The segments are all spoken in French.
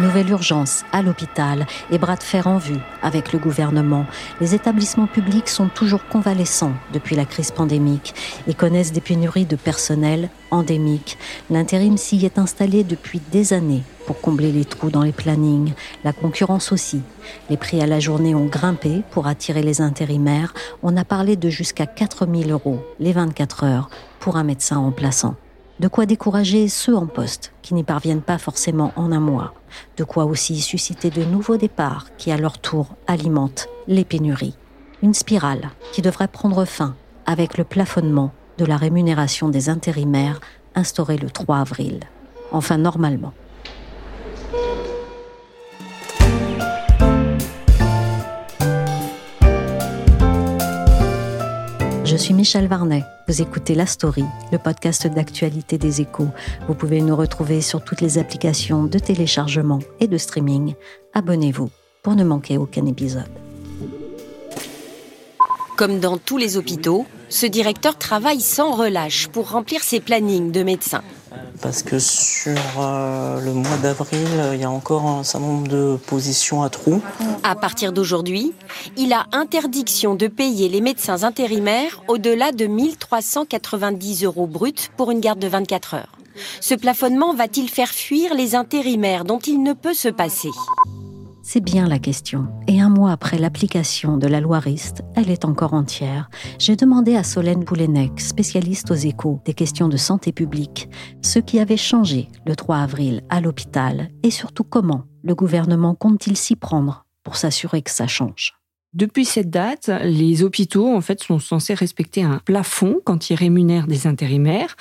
Nouvelle urgence à l'hôpital et bras de fer en vue avec le gouvernement. Les établissements publics sont toujours convalescents depuis la crise pandémique et connaissent des pénuries de personnel endémiques. L'intérim s'y est installé depuis des années pour combler les trous dans les plannings. La concurrence aussi. Les prix à la journée ont grimpé pour attirer les intérimaires. On a parlé de jusqu'à 4000 euros les 24 heures pour un médecin remplaçant. De quoi décourager ceux en poste qui n'y parviennent pas forcément en un mois. De quoi aussi susciter de nouveaux départs qui à leur tour alimentent les pénuries. Une spirale qui devrait prendre fin avec le plafonnement de la rémunération des intérimaires instauré le 3 avril. Enfin normalement. Suis Michel Varnet. Vous écoutez La Story, le podcast d'actualité des échos. Vous pouvez nous retrouver sur toutes les applications de téléchargement et de streaming. Abonnez-vous pour ne manquer aucun épisode. Comme dans tous les hôpitaux, ce directeur travaille sans relâche pour remplir ses plannings de médecins. Parce que sur euh, le mois d'avril, il y a encore un certain nombre de positions à trous. À partir d'aujourd'hui, il a interdiction de payer les médecins intérimaires au-delà de 1390 euros bruts pour une garde de 24 heures. Ce plafonnement va-t-il faire fuir les intérimaires dont il ne peut se passer? C'est bien la question. Et un mois après l'application de la loi RIST, elle est encore entière. J'ai demandé à Solène Poulenec, spécialiste aux échos des questions de santé publique, ce qui avait changé le 3 avril à l'hôpital et surtout comment le gouvernement compte-t-il s'y prendre pour s'assurer que ça change. Depuis cette date, les hôpitaux en fait sont censés respecter un plafond quand ils rémunèrent des intérimaires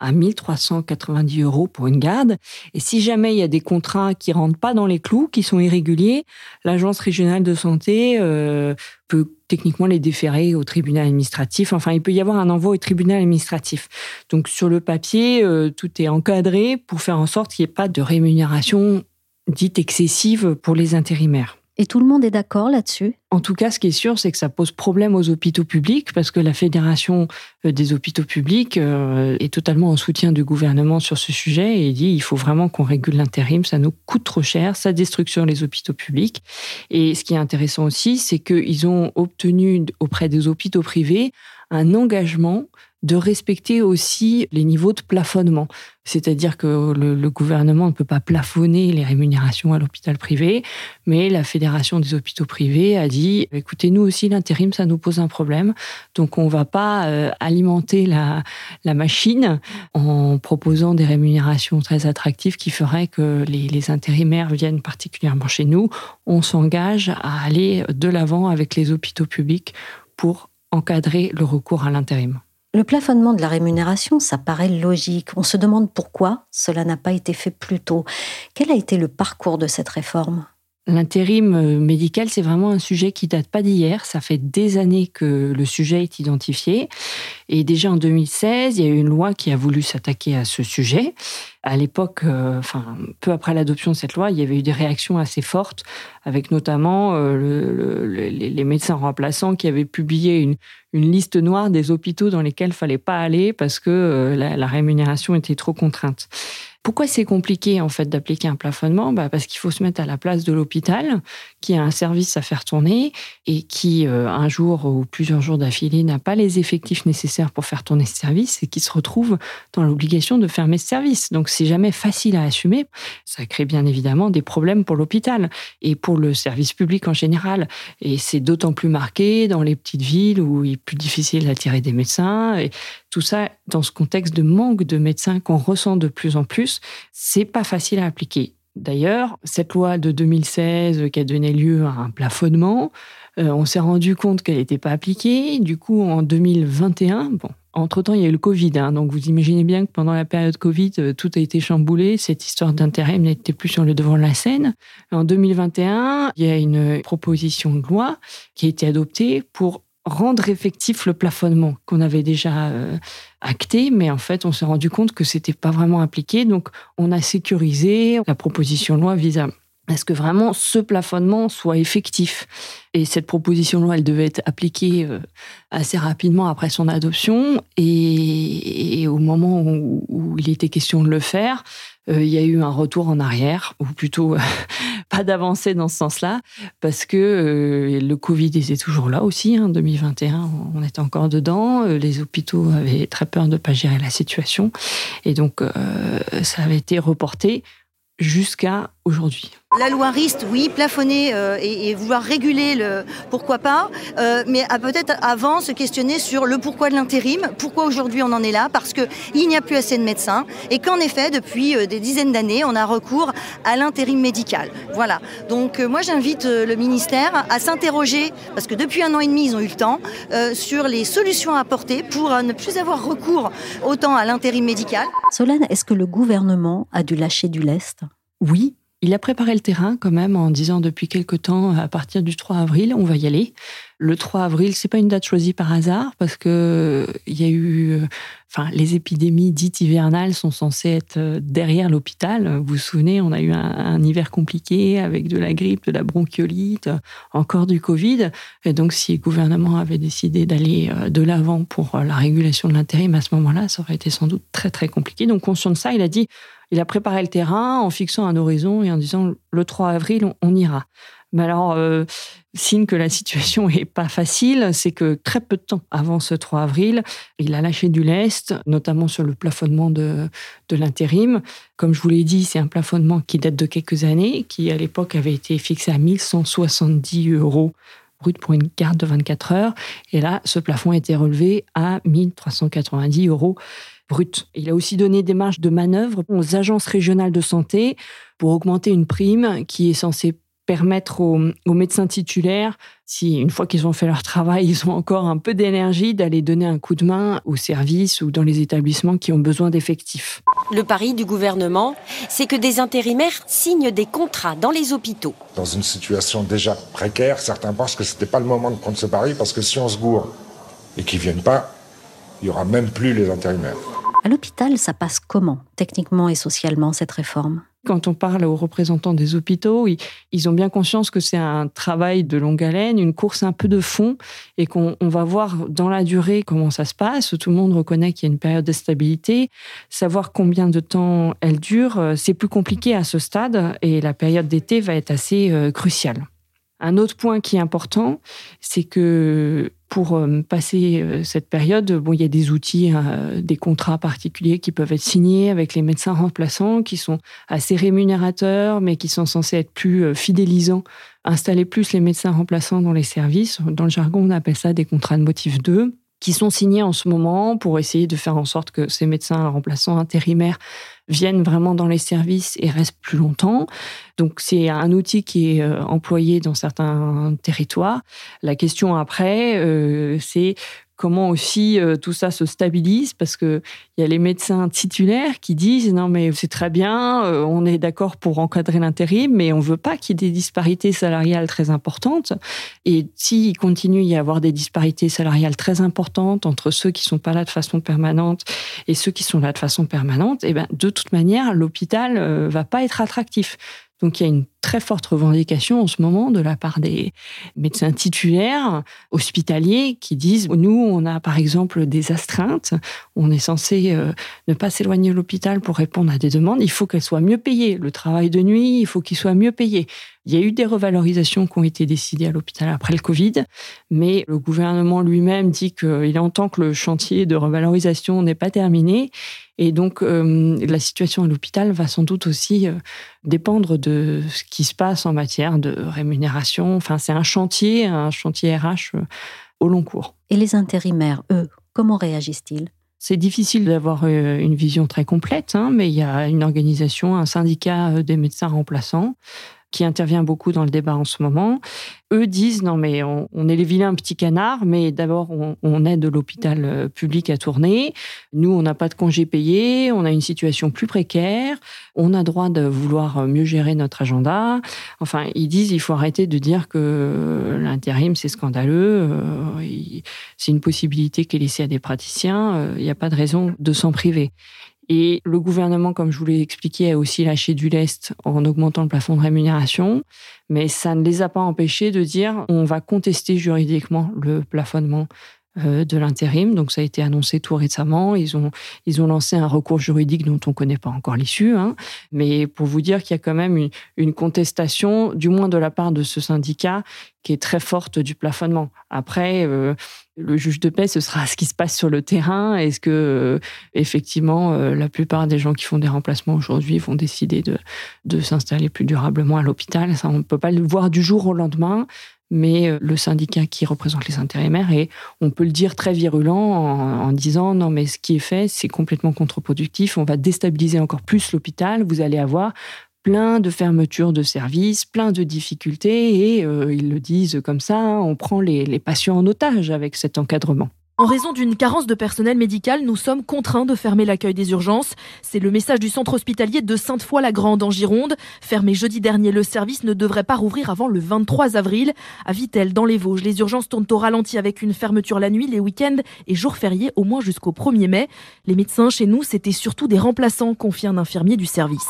à 1390 euros pour une garde. Et si jamais il y a des contrats qui rentrent pas dans les clous, qui sont irréguliers, l'agence régionale de santé euh, peut techniquement les déférer au tribunal administratif. Enfin, il peut y avoir un envoi au tribunal administratif. Donc sur le papier, euh, tout est encadré pour faire en sorte qu'il n'y ait pas de rémunération dite excessive pour les intérimaires. Et tout le monde est d'accord là-dessus? En tout cas, ce qui est sûr, c'est que ça pose problème aux hôpitaux publics parce que la Fédération euh, des hôpitaux publics euh, est totalement en soutien du gouvernement sur ce sujet et dit il faut vraiment qu'on régule l'intérim, ça nous coûte trop cher, ça destruction les hôpitaux publics. Et ce qui est intéressant aussi, c'est qu'ils ont obtenu auprès des hôpitaux privés un engagement de respecter aussi les niveaux de plafonnement. C'est-à-dire que le, gouvernement ne peut pas plafonner les rémunérations à l'hôpital privé, mais la Fédération des hôpitaux privés a dit, écoutez, nous aussi, l'intérim, ça nous pose un problème, donc on ne va pas euh, alimenter la, la, machine en proposant des rémunérations très attractives qui feraient que les, les intérimaires viennent particulièrement chez nous. On s'engage à aller de l'avant avec les hôpitaux publics pour encadrer le recours à l'intérim. Le plafonnement de la rémunération, ça paraît logique. On se demande pourquoi cela n'a pas été fait plus tôt. Quel a été le parcours de cette réforme? L'intérim médical, c'est vraiment un sujet qui date pas d'hier. Ça fait des années que le sujet est identifié. Et déjà en 2016, il y a eu une loi qui a voulu s'attaquer à ce sujet. À l'époque, euh, enfin, peu après l'adoption de cette loi, il y avait eu des réactions assez fortes, avec notamment euh, le, le, les médecins remplaçants qui avaient publié une, liste noire des hôpitaux dans lesquels il fallait pas aller parce que euh, la rémunération était trop contrainte. Pourquoi c'est compliqué en fait d'appliquer un plafonnement? Bah Parce qu'il faut se mettre à la place de l'hôpital qui a un service à faire tourner et qui, euh, un jour ou plusieurs jours d'affilée, n'a pas les effectifs nécessaires pour faire tourner ce service et qui se retrouve dans l'obligation de fermer ce service. Donc c'est jamais facile à assumer. Ça crée bien évidemment des problèmes pour l'hôpital et pour le service public en général. Et c'est d'autant plus marqué dans les petites villes où il est plus difficile d'attirer des médecins. Tout ça dans ce contexte de manque de médecins qu'on ressent de plus en plus, c'est pas facile à appliquer. D'ailleurs, cette loi de 2016 qui a donné lieu à un plafonnement, on s'est rendu compte qu'elle n'était pas appliquée. Du coup, en 2021, bon, entre-temps, il y a eu le Covid. Hein, donc, vous imaginez bien que pendant la période Covid, euh, tout a été chamboulé. Cette histoire d'intérim n'était plus sur le devant de la scène. En 2021, il y a une proposition de loi qui a été adoptée pour rendre effectif le plafonnement qu'on avait déjà euh, acté, mais en fait, on s'est rendu compte que c'était pas vraiment appliqué. Donc, on a sécurisé. La proposition de loi vise à est-ce que vraiment ce plafonnement soit effectif? Et cette proposition de loi, elle devait être appliquée euh, assez rapidement après son adoption. Et, au moment où, il était question de le faire, euh, il y a eu un retour en arrière, ou plutôt pas d'avancée dans ce sens-là, parce que euh, le Covid était toujours là aussi. Hein, 2021, on était encore dedans. Les hôpitaux avaient très peur de ne pas gérer la situation. Et donc, ça avait été reporté jusqu'à aujourd'hui. La loi RIST, oui, plafonner euh, et, vouloir réguler le pourquoi pas, euh, mais peut-être avant se questionner sur le pourquoi de l'intérim, pourquoi aujourd'hui on en est là, parce qu'il n'y a plus assez de médecins et qu'en effet, depuis euh, des dizaines d'années, on a recours à l'intérim médical. Voilà. Donc moi j'invite le ministère à s'interroger, parce que depuis un an et demi, ils ont eu le temps, sur les solutions à apporter pour ne plus avoir recours autant à l'intérim médical. Solène, est-ce que le gouvernement a dû lâcher du lest? Oui, il a préparé le terrain quand même en disant depuis quelque temps, à partir du 3 avril, on va y aller. Le 3 avril, c'est pas une date choisie par hasard parce que il y a eu, euh, enfin, les épidémies dites hivernales sont censées être euh, derrière l'hôpital. Vous vous souvenez, on a eu un, hiver compliqué avec de la grippe, de la bronchiolite, encore du Covid. Et donc, si le gouvernement avait décidé d'aller euh, de l'avant pour la régulation de l'intérim à ce moment-là, ça aurait été sans doute très très compliqué. Donc, conscient de ça, il a dit il a préparé le terrain en fixant un horizon et en disant le 3 avril, on, ira. Mais alors, euh, signe que la situation est pas facile, c'est que très peu de temps avant ce 3 avril, il a lâché du lest, notamment sur le plafonnement de, de l'intérim. Comme je vous l'ai dit, c'est un plafonnement qui date de quelques années, qui à l'époque avait été fixé à 1170 euros brut pour une carte de 24 heures. Et là, ce plafond a été relevé à 1390 euros il a aussi donné des marges de manœuvre aux agences régionales de santé pour augmenter une prime qui est censée permettre aux, médecins titulaires, si une fois qu'ils ont fait leur travail, ils ont encore un peu d'énergie, d'aller donner un coup de main aux services ou dans les établissements qui ont besoin d'effectifs. Le pari du gouvernement, c'est que des intérimaires signent des contrats dans les hôpitaux. Dans une situation déjà précaire, certains pensent que ce n'était pas le moment de prendre ce pari parce que si on se gourre et qu'ils ne viennent pas, il n'y aura même plus les intérimaires. À l'hôpital, ça passe comment, techniquement et socialement, cette réforme? Quand on parle aux représentants des hôpitaux, ils, ont bien conscience que c'est un travail de longue haleine, une course un peu de fond, et qu'on va voir dans la durée comment ça se passe. Tout le monde reconnaît qu'il y a une période de stabilité. Savoir combien de temps elle dure, euh, c'est plus compliqué à ce stade, et la période d'été va être assez euh, cruciale. Un autre point qui est important, c'est que pour euh, passer euh, cette période, bon, il y a des outils, euh, des contrats particuliers qui peuvent être signés avec les médecins remplaçants, qui sont assez rémunérateurs, mais qui sont censés être plus fidélisants, installer plus les médecins remplaçants dans les services. Dans le jargon, on appelle ça des contrats de motif 2 qui sont signés en ce moment pour essayer de faire en sorte que ces médecins remplaçants intérimaires viennent vraiment dans les services et restent plus longtemps. Donc c'est un outil qui est euh, employé dans certains territoires. La question après, euh, c'est comment aussi euh, tout ça se stabilise parce que il y a les médecins titulaires qui disent non mais c'est très bien, euh, on est d'accord pour encadrer l'intérim, mais on veut pas qu'il y ait des disparités salariales très importantes. Et s'il continue à y avoir des disparités salariales très importantes entre ceux qui sont pas là de façon permanente et ceux qui sont là de façon permanente, et eh ben de toute manière l'hôpital euh, va pas être attractif. Donc il y a une très forte revendication en ce moment de la part des médecins titulaires hospitaliers qui disent nous on a par exemple des astreintes, on est censé euh, ne pas s'éloigner de l'hôpital pour répondre à des demandes, il faut qu'elles soient mieux payées. Le travail de nuit, il faut qu'il soit mieux payé. Il y a eu des revalorisations qui ont été décidées à l'hôpital après le Covid, mais le gouvernement lui-même dit qu'il entend que le chantier de revalorisation n'est pas terminé et donc, euh, la situation à l'hôpital va sans doute aussi euh, dépendre de ce qui se passe en matière de rémunération. Enfin, c'est un chantier, un chantier RH euh, au long cours. Et les intérimaires, eux, comment réagissent-ils? C'est difficile d'avoir euh, une vision très complète, hein, mais il y a une organisation, un syndicat euh, des médecins remplaçants qui intervient beaucoup dans le débat en ce moment. Eux disent non mais on, est les vilains petits canards, mais d'abord on, aide l'hôpital euh, public à tourner. Nous on n'a pas de congés payés, on a une situation plus précaire, on a droit de vouloir mieux gérer notre agenda. Enfin ils disent il faut arrêter de dire que l'intérim c'est scandaleux, euh, c'est une possibilité qui est laissée à des praticiens, euh, il n'y a pas de raison de s'en priver. Et le gouvernement, comme je vous l'ai expliqué, a aussi lâché du lest en augmentant le plafond de rémunération, mais ça ne les a pas empêchés de dire on va contester juridiquement le plafonnement de l'intérim. Donc ça a été annoncé tout récemment. Ils ont, ils ont lancé un recours juridique dont on ne connaît pas encore l'issue. Hein. Mais pour vous dire qu'il y a quand même une, contestation, du moins de la part de ce syndicat, qui est très forte du plafonnement. Après, euh, le juge de paix, ce sera ce qui se passe sur le terrain. Est-ce que, euh, effectivement, euh, la plupart des gens qui font des remplacements aujourd'hui vont décider de, de s'installer plus durablement à l'hôpital? Ça, on ne peut pas le voir du jour au lendemain. Mais le syndicat qui représente les intérimaires, et on peut le dire très virulent en, en disant non, mais ce qui est fait, c'est complètement contre-productif. On va déstabiliser encore plus l'hôpital. Vous allez avoir plein de fermetures de services, plein de difficultés, et euh, ils le disent comme ça, hein, on prend les, les patients en otage avec cet encadrement. En raison d'une carence de personnel médical, nous sommes contraints de fermer l'accueil des urgences. C'est le message du centre hospitalier de Sainte-Foy-la-Grande en Gironde. Fermé jeudi dernier, le service ne devrait pas rouvrir avant le 23 avril. À Vitel, dans les Vosges, les urgences tournent au ralenti avec une fermeture la nuit, les week-ends et jours fériés au moins jusqu'au 1er mai. Les médecins chez nous, c'était surtout des remplaçants, confie un infirmier du service.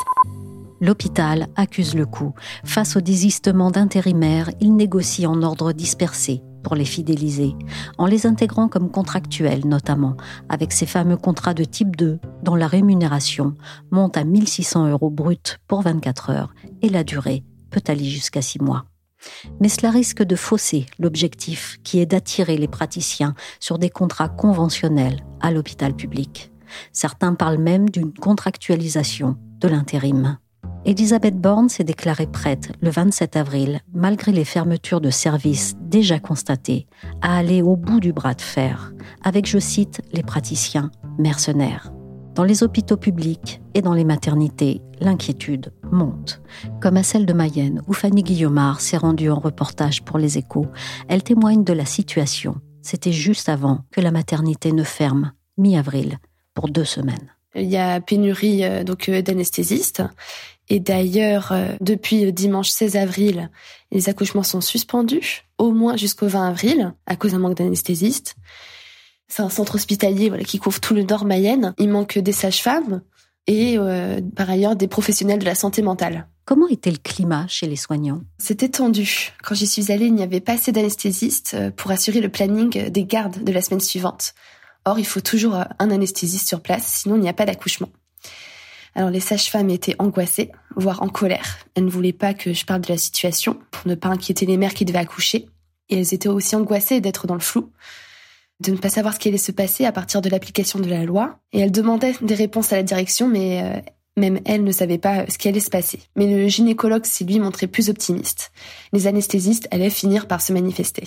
L'hôpital accuse le coup. Face au désistement d'intérimaires, il négocie en ordre dispersé pour les fidéliser, en les intégrant comme contractuels notamment, avec ces fameux contrats de type 2 dont la rémunération monte à 1600 euros brut pour 24 heures et la durée peut aller jusqu'à 6 mois. Mais cela risque de fausser l'objectif qui est d'attirer les praticiens sur des contrats conventionnels à l'hôpital public. Certains parlent même d'une contractualisation de l'intérim. Elisabeth Borne s'est déclarée prête le 27 avril, malgré les fermetures de services déjà constatées, à aller au bout du bras de fer, avec, je cite, les praticiens mercenaires. Dans les hôpitaux publics et dans les maternités, l'inquiétude monte, comme à celle de Mayenne, où Fanny Guillaumard s'est rendue en reportage pour les échos. Elle témoigne de la situation. C'était juste avant que la maternité ne ferme, mi-avril, pour deux semaines. Il y a pénurie euh, donc euh, d'anesthésistes et d'ailleurs, euh, depuis dimanche 16 avril, les accouchements sont suspendus, au moins jusqu'au 20 avril, à cause d'un manque d'anesthésistes. C'est un centre hospitalier voilà, qui couvre tout le nord Mayenne. Il manque des sages-femmes et euh, par ailleurs des professionnels de la santé mentale. Comment était le climat chez les soignants? C'était tendu. Quand j'y suis allée, il n'y avait pas assez d'anesthésistes pour assurer le planning des gardes de la semaine suivante. Or, il faut toujours un anesthésiste sur place, sinon il n'y a pas d'accouchement. Alors les sages-femmes étaient angoissées, voire en colère. Elles ne voulaient pas que je parle de la situation pour ne pas inquiéter les mères qui devaient accoucher. Et elles étaient aussi angoissées d'être dans le flou, de ne pas savoir ce qui allait se passer à partir de l'application de la loi. Et elles demandaient des réponses à la direction, mais euh, même elles ne savaient pas ce qui allait se passer. Mais le gynécologue s'est lui montré plus optimiste. Les anesthésistes allaient finir par se manifester.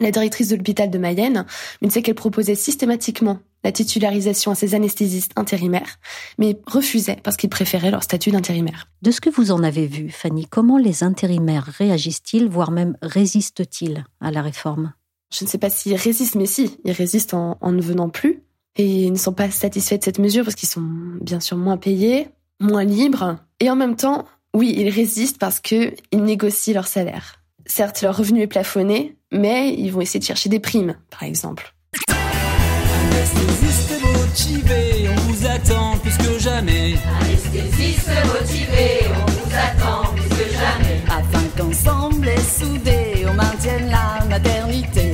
La directrice de l'hôpital de Mayenne me disait qu'elle proposait systématiquement la titularisation à ces anesthésistes intérimaires, mais refusait parce qu'ils préféraient leur statut d'intérimaire. De ce que vous en avez vu, Fanny, comment les intérimaires réagissent-ils, voire même résistent-ils à la réforme? Je ne sais pas s'ils résistent, mais si, ils résistent en, en ne venant plus. Et ils ne sont pas satisfaits de cette mesure parce qu'ils sont bien sûr moins payés, moins libres. Et en même temps, oui, ils résistent parce qu'ils négocient leur salaire. Certes, leur revenu est plafonné, mais ils vont essayer de chercher des primes, par exemple. Anesthésiste motivé, on vous attend plus que jamais. Anesthésiste motivé, on vous attend plus que jamais. Afin qu'ensemble et soudés, on maintienne la maternité.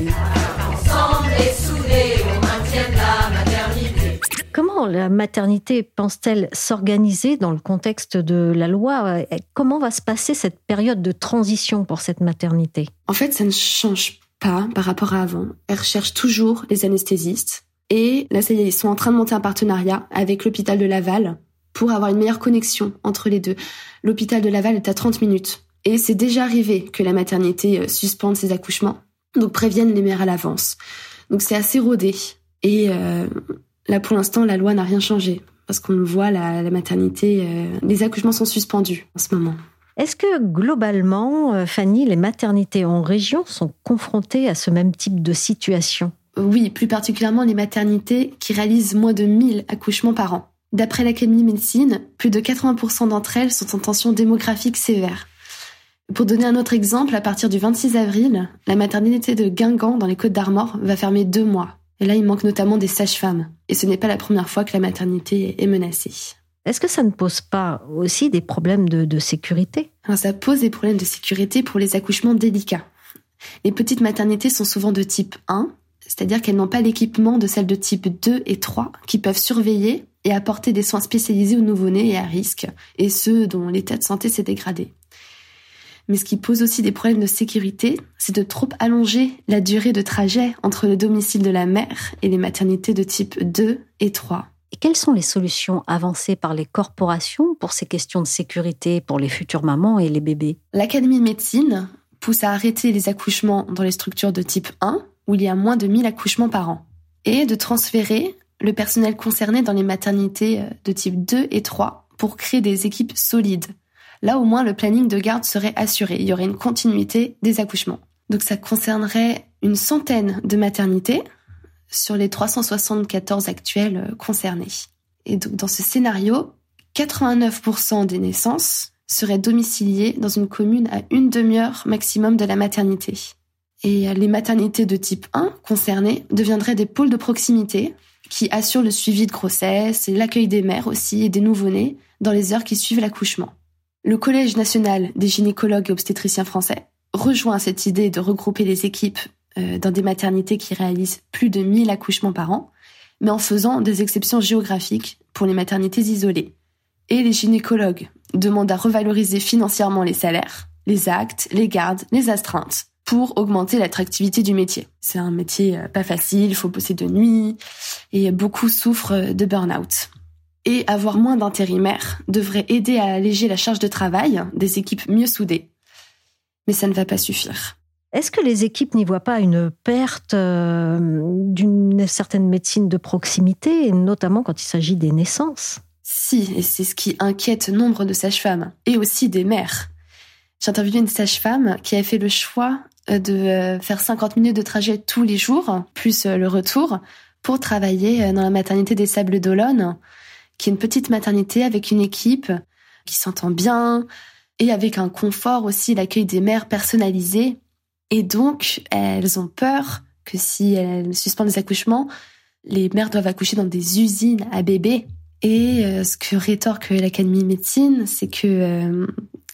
La maternité pense-t-elle s'organiser dans le contexte de la loi? Comment va se passer cette période de transition pour cette maternité? En fait, ça ne change pas par rapport à avant. Elle recherche toujours les anesthésistes. Et là, ça est, ils sont en train de monter un partenariat avec l'hôpital de Laval pour avoir une meilleure connexion entre les deux. L'hôpital de Laval est à 30 minutes. Et c'est déjà arrivé que la maternité euh, suspende ses accouchements. Donc préviennent les mères à l'avance. Donc c'est assez rodé. Et euh, Là, pour l'instant, la loi n'a rien changé. Parce qu'on le voit, la, la maternité, euh, les accouchements sont suspendus en ce moment. Est-ce que globalement, euh, Fanny, les maternités en région sont confrontées à ce même type de situation? Oui, plus particulièrement les maternités qui réalisent moins de 1000 accouchements par an. D'après l'Académie de médecine, plus de 80% d'entre elles sont en tension démographique sévère. Pour donner un autre exemple, à partir du 26 avril, la maternité de Guingamp dans les Côtes d'Armor va fermer deux mois. Et là, il manque notamment des sages-femmes. Et ce n'est pas la première fois que la maternité est menacée. Est-ce que ça ne pose pas aussi des problèmes de, de sécurité? Ça pose des problèmes de sécurité pour les accouchements délicats. Les petites maternités sont souvent de type 1, c'est-à-dire qu'elles n'ont pas l'équipement de celles de type 2 et 3 qui peuvent surveiller et apporter des soins spécialisés aux nouveau-nés et à risque, et ceux dont l'état de santé s'est dégradé. Mais ce qui pose aussi des problèmes de sécurité, c'est de trop allonger la durée de trajet entre le domicile de la mère et les maternités de type 2 et 3. Et quelles sont les solutions avancées par les corporations pour ces questions de sécurité pour les futures mamans et les bébés? L'Académie de médecine pousse à arrêter les accouchements dans les structures de type 1, où il y a moins de 1000 accouchements par an, et de transférer le personnel concerné dans les maternités de type 2 et 3 pour créer des équipes solides Là, au moins, le planning de garde serait assuré. Il y aurait une continuité des accouchements. Donc ça concernerait une centaine de maternités sur les 374 actuelles concernées. Et donc dans ce scénario, 89% des naissances seraient domiciliées dans une commune à une demi-heure maximum de la maternité. Et les maternités de type 1 concernées deviendraient des pôles de proximité qui assurent le suivi de grossesse et l'accueil des mères aussi et des nouveau-nés dans les heures qui suivent l'accouchement. Le Collège national des gynécologues et obstétriciens français rejoint cette idée de regrouper les équipes euh, dans des maternités qui réalisent plus de 1000 accouchements par an, mais en faisant des exceptions géographiques pour les maternités isolées. Et les gynécologues demandent à revaloriser financièrement les salaires, les actes, les gardes, les astreintes pour augmenter l'attractivité du métier. C'est un métier euh, pas facile, il faut bosser de nuit et beaucoup souffrent de burn-out et avoir moins d'intérimaires devrait aider à alléger la charge de travail des équipes mieux soudées. Mais ça ne va pas suffire. Est-ce que les équipes n'y voient pas une perte euh, d'une certaine médecine de proximité, notamment quand il s'agit des naissances? Si, et c'est ce qui inquiète nombre de sages-femmes, et aussi des mères. J'ai interviewé une sage-femme qui a fait le choix euh, de euh, faire 50 minutes de trajet tous les jours, plus le retour, pour travailler dans la maternité des Sables d'Olonne, qui est une petite maternité avec une équipe qui s'entend bien et avec un confort aussi, l'accueil des mères personnalisé. Et donc, elles ont peur que si elles suspendent les accouchements, les mères doivent accoucher dans des usines à bébés. Et euh, ce que rétorque l'Académie de médecine, c'est que euh,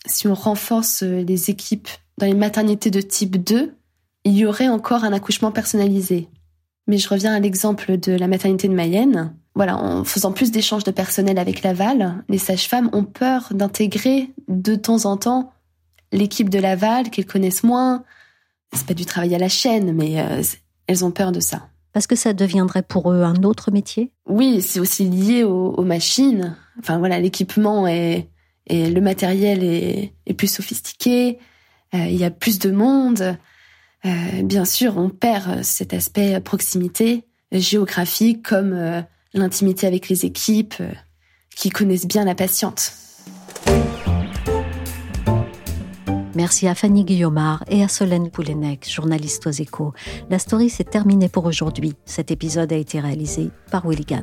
si on renforce les équipes dans les maternités de type 2, il y aurait encore un accouchement personnalisé. Mais je reviens à l'exemple de la maternité de Mayenne voilà, en faisant plus d'échanges de personnel avec Laval, les sages-femmes ont peur d'intégrer de temps en temps l'équipe de Laval qu'elles connaissent moins. C'est pas du travail à la chaîne, mais euh, elles ont peur de ça. Parce que ça deviendrait pour eux un autre métier? Oui, c'est aussi lié aux, machines. Enfin voilà, l'équipement et, le matériel est, plus sophistiqué. Euh, il y a plus de monde. Euh, bien sûr, on perd cet aspect proximité géographique comme l'intimité avec les équipes, euh, qui connaissent bien la patiente. Merci à Fanny Guillaumard et à Solène Poulenec, journaliste aux échos. La story s'est terminée pour aujourd'hui. Cet épisode a été réalisé par Willigan.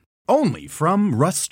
only from Rust